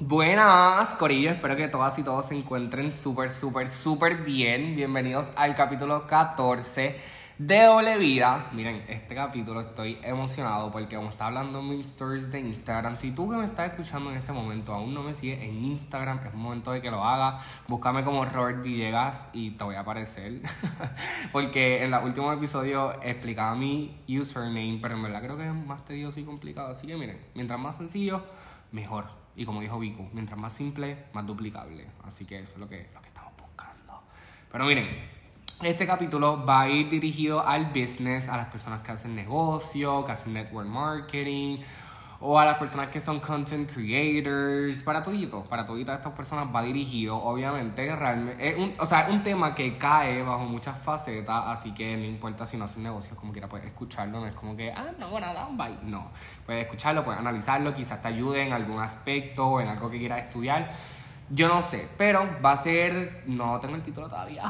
Buenas, Corillo. Espero que todas y todos se encuentren súper, súper, súper bien. Bienvenidos al capítulo 14 de Doble Vida. Miren, este capítulo estoy emocionado porque como está hablando mis stories de Instagram, si tú que me estás escuchando en este momento aún no me sigues en Instagram, es momento de que lo haga. Búscame como Robert Villegas y te voy a aparecer. porque en los últimos episodios explicaba mi username, pero en verdad creo que es más tedioso y complicado. Así que miren, mientras más sencillo, mejor. Y como dijo Vico, mientras más simple, más duplicable. Así que eso es lo que, lo que estamos buscando. Pero miren, este capítulo va a ir dirigido al business, a las personas que hacen negocio, que hacen network marketing, o a las personas que son content creators, para todito, para toditas estas personas va dirigido, obviamente, realmente, es un, o sea, es un tema que cae bajo muchas facetas, así que no importa si no hacen negocios, como quiera, puedes escucharlo, no es como que, ah, no, nada, un bye, no, puedes escucharlo, puedes analizarlo, quizás te ayude en algún aspecto, en algo que quieras estudiar, yo no sé, pero va a ser, no tengo el título todavía,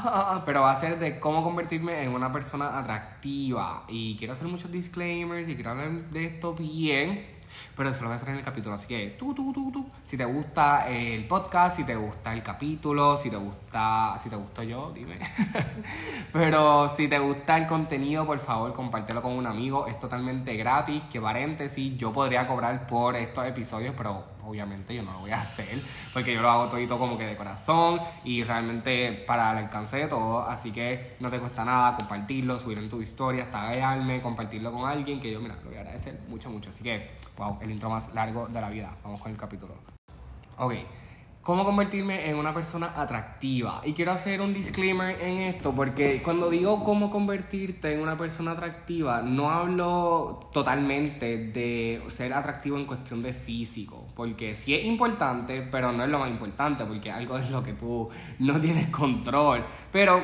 pero va a ser de cómo convertirme en una persona atractiva. Y quiero hacer muchos disclaimers y quiero hablar de esto bien. Pero eso lo voy a hacer en el capítulo. Así que tú, tú, tú, tú. Si te gusta el podcast, si te gusta el capítulo, si te gusta. Si te gustó yo, dime. Pero si te gusta el contenido, por favor, compártelo con un amigo. Es totalmente gratis. Que paréntesis, yo podría cobrar por estos episodios, pero obviamente yo no lo voy a hacer. Porque yo lo hago todito como que de corazón. Y realmente para el alcance de todo. Así que no te cuesta nada compartirlo, subir en tu historia, taguearme, compartirlo con alguien. Que yo, mira, lo voy a agradecer mucho, mucho. Así que, wow, el intro más largo de la vida. Vamos con el capítulo. Ok. ¿Cómo convertirme en una persona atractiva? Y quiero hacer un disclaimer en esto, porque cuando digo cómo convertirte en una persona atractiva, no hablo totalmente de ser atractivo en cuestión de físico, porque sí es importante, pero no es lo más importante, porque algo es lo que tú no tienes control. Pero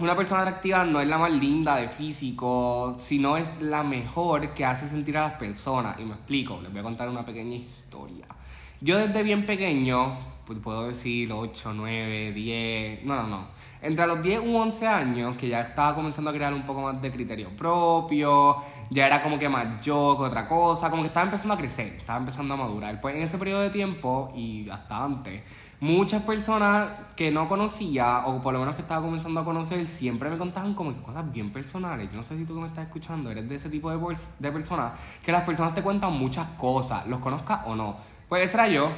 una persona atractiva no es la más linda de físico, sino es la mejor que hace sentir a las personas. Y me explico, les voy a contar una pequeña historia. Yo desde bien pequeño, pues puedo decir 8, 9, 10, no, no, no. Entre los 10 u 11 años, que ya estaba comenzando a crear un poco más de criterio propio, ya era como que más yo que otra cosa, como que estaba empezando a crecer, estaba empezando a madurar. Pues en ese periodo de tiempo y hasta antes, muchas personas que no conocía, o por lo menos que estaba comenzando a conocer, siempre me contaban como que cosas bien personales. Yo no sé si tú que me estás escuchando eres de ese tipo de, de personas, que las personas te cuentan muchas cosas, los conozcas o no. Pues ese era yo.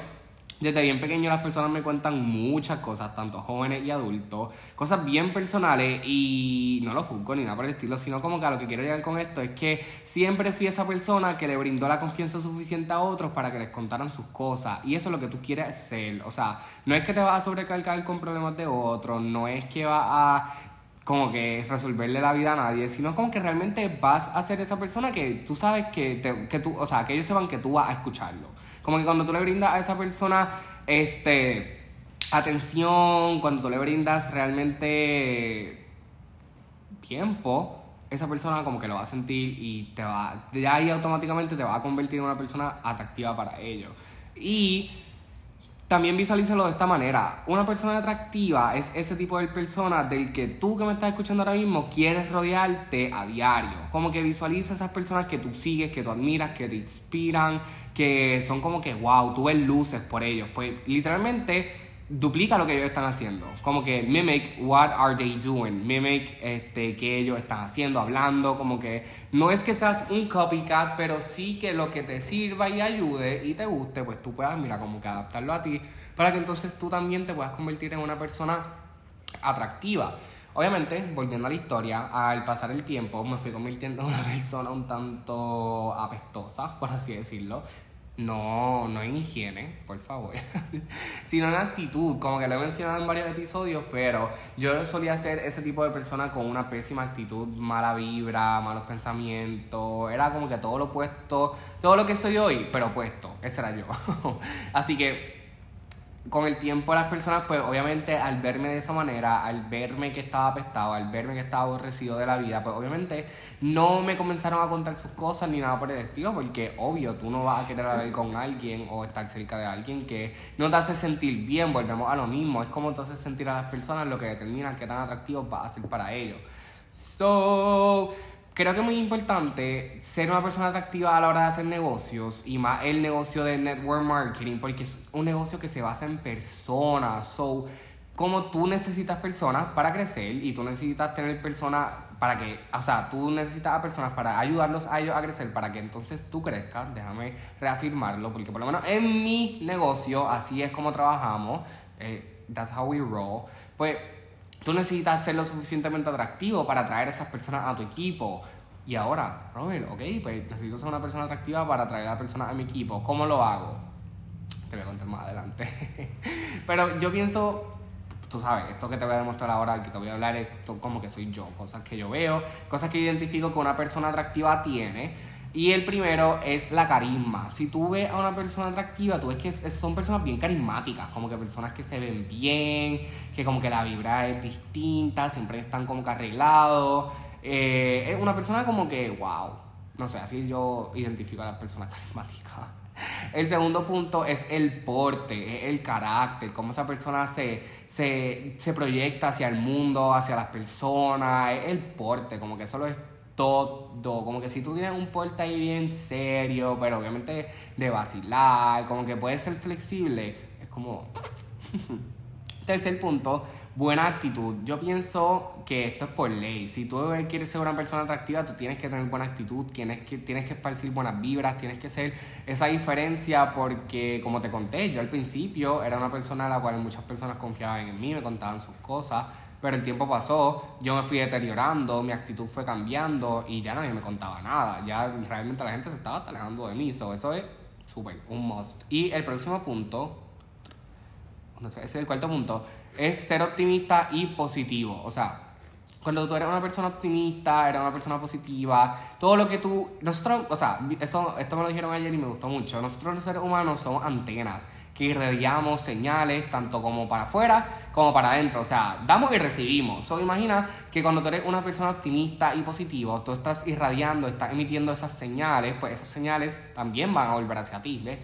Desde bien pequeño las personas me cuentan muchas cosas, tanto jóvenes y adultos, cosas bien personales y no lo juzgo ni nada por el estilo, sino como que a lo que quiero llegar con esto es que siempre fui esa persona que le brindó la confianza suficiente a otros para que les contaran sus cosas y eso es lo que tú quieres ser, o sea, no es que te vas a sobrecargar con problemas de otros, no es que vas a como que resolverle la vida a nadie, sino como que realmente vas a ser esa persona que tú sabes que, te, que tú, o sea, que ellos sepan que tú vas a escucharlo. Como que cuando tú le brindas a esa persona este, atención, cuando tú le brindas realmente tiempo, esa persona como que lo va a sentir y te va, ya ahí automáticamente te va a convertir en una persona atractiva para ellos. Y también visualízalo de esta manera. Una persona atractiva es ese tipo de persona del que tú que me estás escuchando ahora mismo quieres rodearte a diario. Como que visualiza esas personas que tú sigues, que tú admiras, que te inspiran, que son como que, wow, tú ves luces por ellos. Pues literalmente duplica lo que ellos están haciendo. Como que mimic what are they doing. Mimic este, que ellos están haciendo, hablando. Como que no es que seas un copycat, pero sí que lo que te sirva y ayude y te guste, pues tú puedas, mira, como que adaptarlo a ti. Para que entonces tú también te puedas convertir en una persona atractiva. Obviamente, volviendo a la historia, al pasar el tiempo me fui convirtiendo en una persona un tanto apestosa, por así decirlo. No, no en higiene, por favor, sino en actitud, como que lo he mencionado en varios episodios, pero yo solía ser ese tipo de persona con una pésima actitud, mala vibra, malos pensamientos, era como que todo lo opuesto, todo lo que soy hoy, pero opuesto, ese era yo. Así que con el tiempo las personas, pues obviamente al verme de esa manera, al verme que estaba apestado, al verme que estaba aborrecido de la vida, pues obviamente no me comenzaron a contar sus cosas ni nada por el estilo, porque obvio, tú no vas a querer hablar con alguien o estar cerca de alguien que no te hace sentir bien, volvemos a lo mismo, es como te hace sentir a las personas lo que determina qué tan atractivo va a ser para ellos. So, creo que es muy importante ser una persona atractiva a la hora de hacer negocios y más el negocio de network marketing porque es un negocio que se basa en personas. So, como tú necesitas personas para crecer y tú necesitas tener personas para que, o sea, tú necesitas a personas para ayudarlos a ellos a crecer para que entonces tú crezcas, déjame reafirmarlo, porque por lo menos en mi negocio, así es como trabajamos, eh, that's how we roll, pues tú necesitas ser lo suficientemente atractivo para atraer a esas personas a tu equipo. Y ahora, Robert, ok, pues necesito ser una persona atractiva para atraer a personas a mi equipo. ¿Cómo lo hago? Te voy a contar más adelante. Pero yo pienso tú sabes, esto que te voy a demostrar ahora, que te voy a hablar, esto como que soy yo, cosas que yo veo, cosas que identifico que una persona atractiva tiene. Y el primero es la carisma. Si tú ves a una persona atractiva, tú ves que son personas bien carismáticas, como que personas que se ven bien, que como que la vibra es distinta, siempre están como que arreglados. Eh, es una persona como que, wow. No sé, así yo identifico a las personas carismáticas. El segundo punto es el porte, el carácter, cómo esa persona se, se, se proyecta hacia el mundo, hacia las personas, el porte, como que eso lo es todo, como que si tú tienes un porte ahí bien serio, pero obviamente de vacilar, como que puede ser flexible, es como... Tercer punto, buena actitud. Yo pienso que esto es por ley. Si tú quieres ser una persona atractiva, tú tienes que tener buena actitud, tienes que, tienes que esparcir buenas vibras, tienes que ser esa diferencia porque, como te conté, yo al principio era una persona a la cual muchas personas confiaban en mí, me contaban sus cosas, pero el tiempo pasó, yo me fui deteriorando, mi actitud fue cambiando y ya nadie me contaba nada. Ya realmente la gente se estaba alejando de mí. eso es súper, un must. Y el próximo punto ese es el cuarto punto, es ser optimista y positivo. O sea, cuando tú eres una persona optimista, eres una persona positiva, todo lo que tú... Nosotros, o sea, eso, esto me lo dijeron ayer y me gustó mucho. Nosotros los seres humanos somos antenas que irradiamos señales tanto como para afuera como para adentro. O sea, damos y recibimos. So, imagina que cuando tú eres una persona optimista y positiva, tú estás irradiando, estás emitiendo esas señales, pues esas señales también van a volver hacia ti, ¿ves?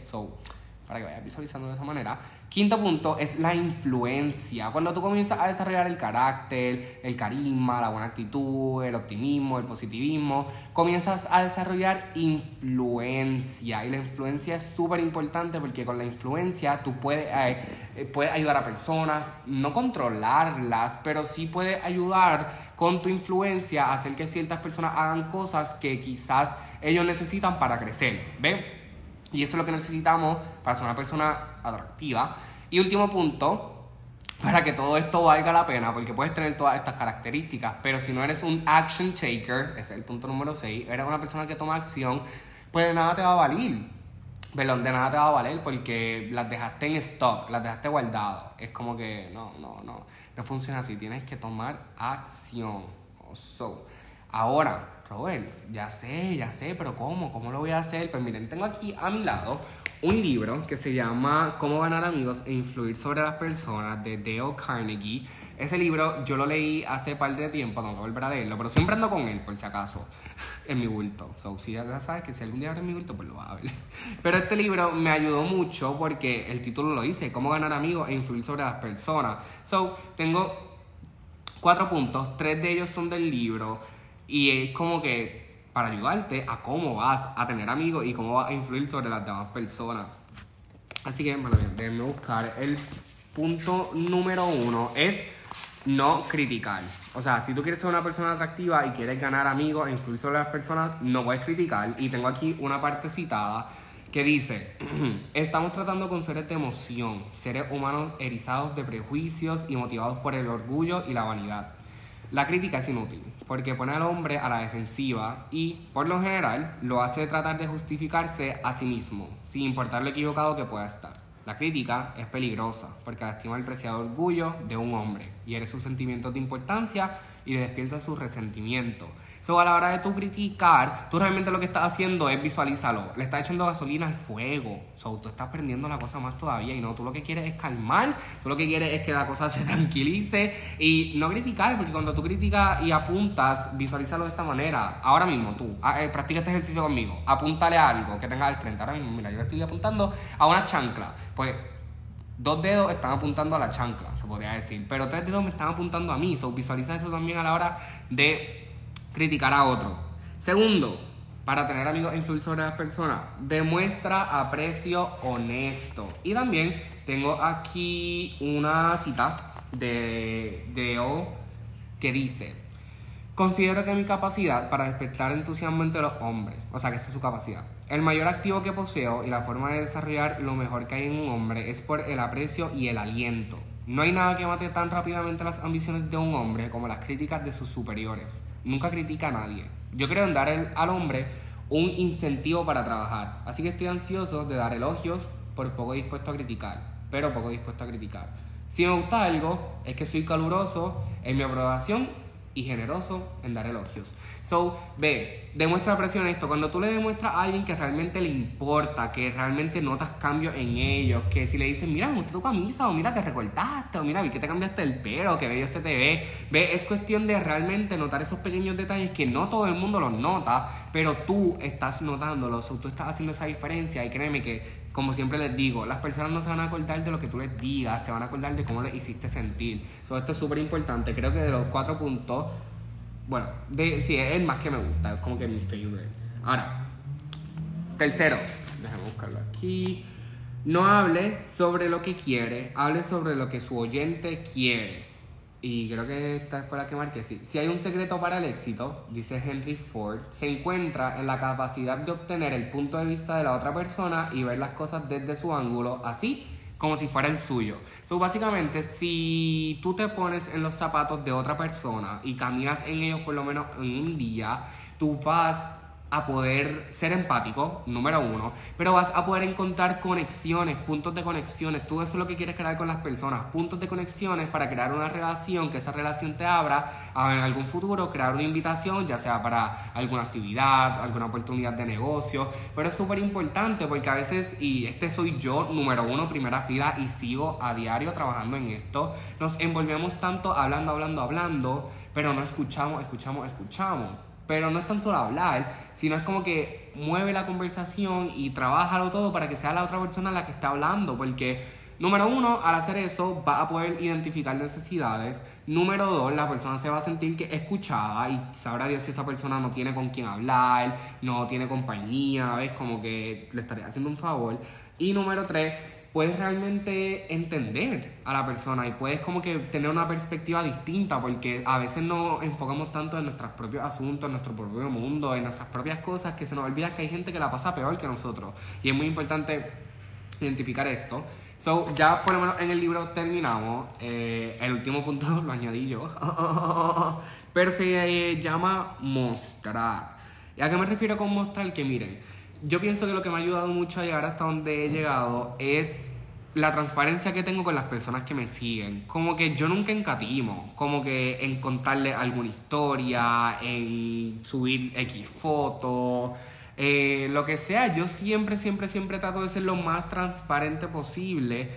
Para que vayas visualizando de esa manera. Quinto punto es la influencia. Cuando tú comienzas a desarrollar el carácter, el carisma, la buena actitud, el optimismo, el positivismo, comienzas a desarrollar influencia. Y la influencia es súper importante porque con la influencia tú puedes, eh, eh, ayudar a personas, no controlarlas, pero sí puedes ayudar con tu influencia a hacer que ciertas personas hagan cosas que quizás ellos necesitan para crecer. ¿Ves? Y eso es lo que necesitamos para ser una persona atractiva. Y último punto, para que todo esto valga la pena, porque puedes tener todas estas características, pero si no eres un action taker, ese es el punto número 6, eres una persona que toma acción, pues de nada te va a valer. Perdón, de nada te va a valer porque las dejaste en stock, las dejaste guardadas. Es como que no, no, no, no funciona así. Tienes que tomar acción. So, ahora, Robert, ya sé, ya sé, pero ¿cómo? ¿Cómo lo voy a hacer? Pues miren, tengo aquí a mi lado un libro que se llama Cómo ganar amigos e influir sobre las personas de Dale Carnegie. Ese libro yo lo leí hace parte de tiempo, tengo que volver a leerlo, pero siempre ando con él por si acaso, en mi bulto. So, si ya sabes que si algún día abre mi bulto, pues lo vas a ver. Pero este libro me ayudó mucho porque el título lo dice, Cómo ganar amigos e influir sobre las personas. So, tengo cuatro puntos, tres de ellos son del libro. Y es como que para ayudarte a cómo vas a tener amigos y cómo vas a influir sobre las demás personas. Así que, bueno, déjenme buscar. El punto número uno es no criticar. O sea, si tú quieres ser una persona atractiva y quieres ganar amigos e influir sobre las personas, no puedes criticar. Y tengo aquí una parte citada que dice, estamos tratando con seres de emoción, seres humanos erizados de prejuicios y motivados por el orgullo y la vanidad. La crítica es inútil, porque pone al hombre a la defensiva y, por lo general, lo hace tratar de justificarse a sí mismo, sin importar lo equivocado que pueda estar. La crítica es peligrosa, porque lastima el preciado orgullo de un hombre, eres sus sentimientos de importancia y despierta su resentimiento. So, a la hora de tú criticar, tú realmente lo que estás haciendo es visualízalo. Le estás echando gasolina al fuego. So, tú estás perdiendo la cosa más todavía. Y no, tú lo que quieres es calmar. Tú lo que quieres es que la cosa se tranquilice. Y no criticar, porque cuando tú criticas y apuntas, visualízalo de esta manera. Ahora mismo tú, ah, eh, practica este ejercicio conmigo. Apúntale algo que tengas al frente. Ahora mismo, mira, yo estoy apuntando a una chancla. Pues dos dedos están apuntando a la chancla, se podría decir, pero tres dedos me están apuntando a mí. So, visualiza eso también a la hora de criticar a otro. Segundo, para tener amigos e influir sobre las personas, demuestra aprecio honesto. Y también tengo aquí una cita de, de O que dice, considero que mi capacidad para despertar entusiasmo entre los hombres, o sea que esa es su capacidad, el mayor activo que poseo y la forma de desarrollar lo mejor que hay en un hombre es por el aprecio y el aliento. No hay nada que mate tan rápidamente las ambiciones de un hombre como las críticas de sus superiores. Nunca critica a nadie. Yo creo en dar al hombre un incentivo para trabajar. Así que estoy ansioso de dar elogios por poco dispuesto a criticar, pero poco dispuesto a criticar. Si me gusta algo, es que soy caluroso en mi aprobación y generoso en dar elogios. So, ve, demuestra presión esto. Cuando tú le demuestras a alguien que realmente le importa, que realmente notas cambios en ellos, que si le dicen, mira, me gusta tu camisa, o mira, te recortaste, o mira, vi que te cambiaste el pelo, que bello se te ve. Ve, es cuestión de realmente notar esos pequeños detalles que no todo el mundo los nota, pero tú estás notándolos, o tú estás haciendo esa diferencia. Y créeme que como siempre les digo, las personas no se van a acordar de lo que tú les digas, se van a acordar de cómo les hiciste sentir. So, esto es súper importante. Creo que de los cuatro puntos, bueno, sí, es el más que me gusta, es como que mi favorite. Ahora, tercero, déjame buscarlo aquí. No hable sobre lo que quiere, hable sobre lo que su oyente quiere. Y creo que esta fue la que marqué. Si hay un secreto para el éxito, dice Henry Ford, se encuentra en la capacidad de obtener el punto de vista de la otra persona y ver las cosas desde su ángulo, así como si fuera el suyo. So, básicamente, si tú te pones en los zapatos de otra persona y caminas en ellos por lo menos en un día, tú vas a poder ser empático, número uno, pero vas a poder encontrar conexiones, puntos de conexiones. Tú eso es lo que quieres crear con las personas, puntos de conexiones para crear una relación, que esa relación te abra a en algún futuro crear una invitación, ya sea para alguna actividad, alguna oportunidad de negocio. Pero es súper importante porque a veces, y este soy yo, número uno, primera fila, y sigo a diario trabajando en esto, nos envolvemos tanto hablando, hablando, hablando, pero no escuchamos, escuchamos, escuchamos. Pero no es tan solo hablar, sino es como que mueve la conversación y trabajalo todo para que sea la otra persona la que está hablando, porque número uno, al hacer eso va a poder identificar necesidades. Número dos, la persona se va a sentir que escuchada y sabrá Dios si esa persona no tiene con quién hablar, no tiene compañía, ¿ves? Como que le estaría haciendo un favor. Y número tres, puedes realmente entender a la persona y puedes como que tener una perspectiva distinta porque a veces nos enfocamos tanto en nuestros propios asuntos, en nuestro propio mundo, en nuestras propias cosas que se nos olvida que hay gente que la pasa peor que nosotros y es muy importante identificar esto. So, ya por lo menos en el libro terminamos. Eh, el último punto lo añadí yo. Pero se llama mostrar. ¿Y a qué me refiero con mostrar? Que miren, yo pienso que lo que me ha ayudado mucho a llegar hasta donde he llegado es la transparencia que tengo con las personas que me siguen. Como que yo nunca encatimo, como que en contarle alguna historia, en subir X fotos, eh, lo que sea. Yo siempre, siempre, siempre trato de ser lo más transparente posible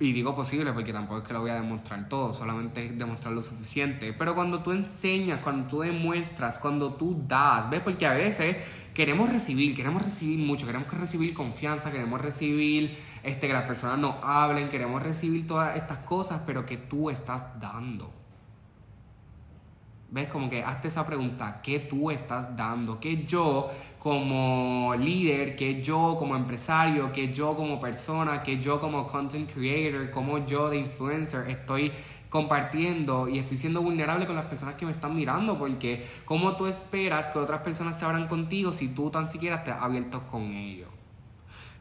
y digo posible porque tampoco es que lo voy a demostrar todo, solamente es demostrar lo suficiente. Pero cuando tú enseñas, cuando tú demuestras, cuando tú das, ¿ves? Porque a veces queremos recibir, queremos recibir mucho, queremos recibir confianza, queremos recibir este, que las personas nos hablen, queremos recibir todas estas cosas, pero que tú estás dando. ¿Ves? Como que hazte esa pregunta, ¿qué tú estás dando? ¿Qué yo como líder, ¿Qué yo como empresario, ¿Qué yo como persona, ¿Qué yo como content creator, como yo de influencer estoy compartiendo y estoy siendo vulnerable con las personas que me están mirando? Porque ¿cómo tú esperas que otras personas se abran contigo si tú tan siquiera te abierto con ellos?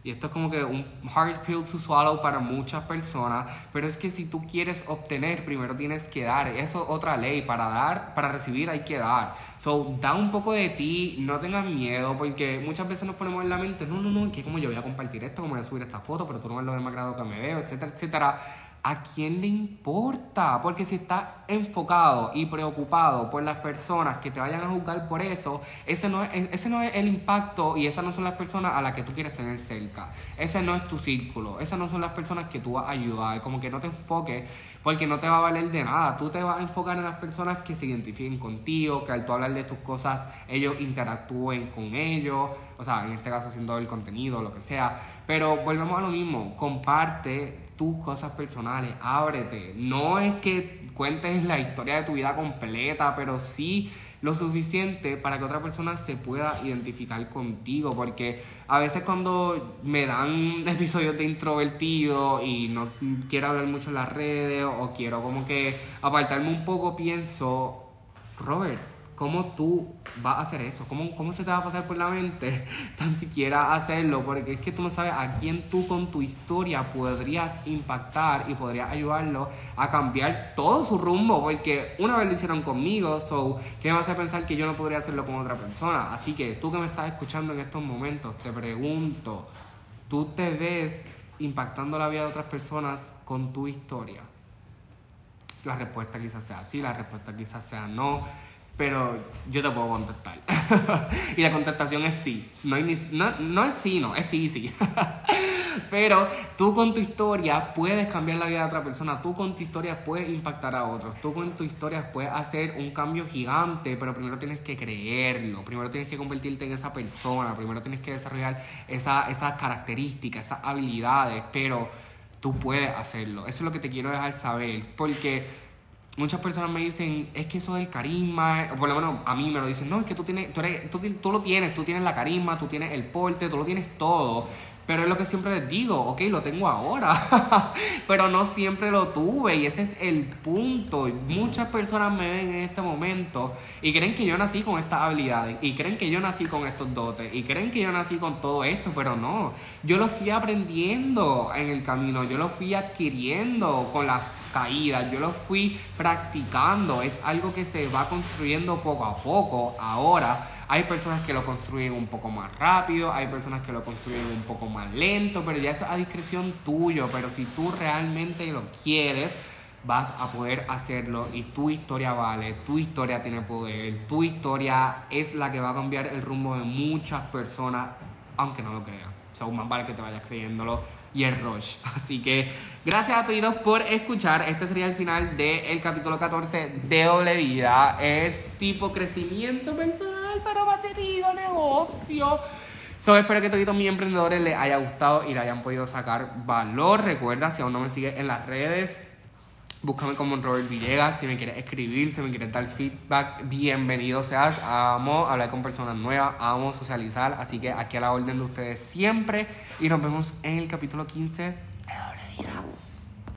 Y esto es como que un hard pill to swallow para muchas personas, pero es que si tú quieres obtener, primero tienes que dar. Eso es otra ley, para dar, para recibir hay que dar. So, da un poco de ti, no tengas miedo, porque muchas veces nos ponemos en la mente, no, no, no, que como yo voy a compartir esto, como voy a subir esta foto, pero tú no ves lo demasiado que me veo, etcétera, etcétera. ¿A quién le importa? Porque si estás enfocado y preocupado por las personas que te vayan a juzgar por eso, ese no es, ese no es el impacto y esas no son las personas a las que tú quieres tener cerca. Ese no es tu círculo, esas no son las personas que tú vas a ayudar. Como que no te enfoques porque no te va a valer de nada. Tú te vas a enfocar en las personas que se identifiquen contigo, que al tú hablar de tus cosas ellos interactúen con ellos, o sea, en este caso haciendo el contenido, lo que sea. Pero volvemos a lo mismo, comparte tus cosas personales, ábrete. No es que cuentes la historia de tu vida completa, pero sí lo suficiente para que otra persona se pueda identificar contigo. Porque a veces cuando me dan episodios de introvertido y no quiero hablar mucho en las redes o quiero como que apartarme un poco, pienso, Robert, ¿cómo tú vas a hacer eso? ¿Cómo, ¿Cómo se te va a pasar por la mente tan siquiera hacerlo? Porque es que tú no sabes a quién tú con tu historia podrías impactar y podrías ayudarlo a cambiar todo su rumbo. Porque una vez lo hicieron conmigo, so, ¿qué me hace pensar que yo no podría hacerlo con otra persona? Así que tú que me estás escuchando en estos momentos, te pregunto, ¿tú te ves impactando la vida de otras personas con tu historia? La respuesta quizás sea sí, la respuesta quizás sea no pero yo te puedo contestar. y la contestación es sí. No, hay ni, no, no es sí, no, es sí, sí. pero tú con tu historia puedes cambiar la vida de otra persona. Tú con tu historia puedes impactar a otros. Tú con tu historia puedes hacer un cambio gigante, pero primero tienes que creerlo. Primero tienes que convertirte en esa persona. Primero tienes que desarrollar esa, esas características, esas habilidades. Pero tú puedes hacerlo. Eso es lo que te quiero dejar saber. Porque muchas personas me dicen, es que eso del carisma, o por lo menos a mí me lo dicen, no, es que tú, tienes, tú, eres, tú, tú, lo tienes, tú tienes la carisma, tú tienes el porte, tú lo tienes todo. Pero es lo que siempre les digo, ok, lo tengo ahora, pero no siempre lo tuve y ese es el punto. Muchas personas me ven en este momento y creen que yo nací con estas habilidades y creen que yo nací con estos dotes y creen que yo nací con todo esto, pero no. Yo lo fui aprendiendo en el camino, yo lo fui adquiriendo con las caídas, yo lo fui practicando, es algo que se va construyendo poco a poco. Ahora hay personas que lo construyen un poco más rápido, hay personas que lo construyen un poco más lento, pero ya eso es a discreción tuyo, pero si tú realmente lo quieres, vas a poder hacerlo y tu historia vale, tu historia tiene poder, tu historia es la que va a cambiar el rumbo de muchas personas, aunque no lo crean. O sea, más vale que te vayas creyéndolo y el Rush. Así que gracias a todos por escuchar. Este sería el final del capítulo 14 de Doble Vida. Es tipo crecimiento personal para mantenido negocio. So, espero que todos mis emprendedores les haya gustado y le hayan podido sacar valor. Recuerda, si aún no me sigues en las redes, Búscame como Robert Villegas. Si me quieres escribir, si me quieres dar feedback, bienvenido seas. Amo hablar con personas nuevas, amo socializar. Así que aquí a la orden de ustedes siempre. Y nos vemos en el capítulo 15 de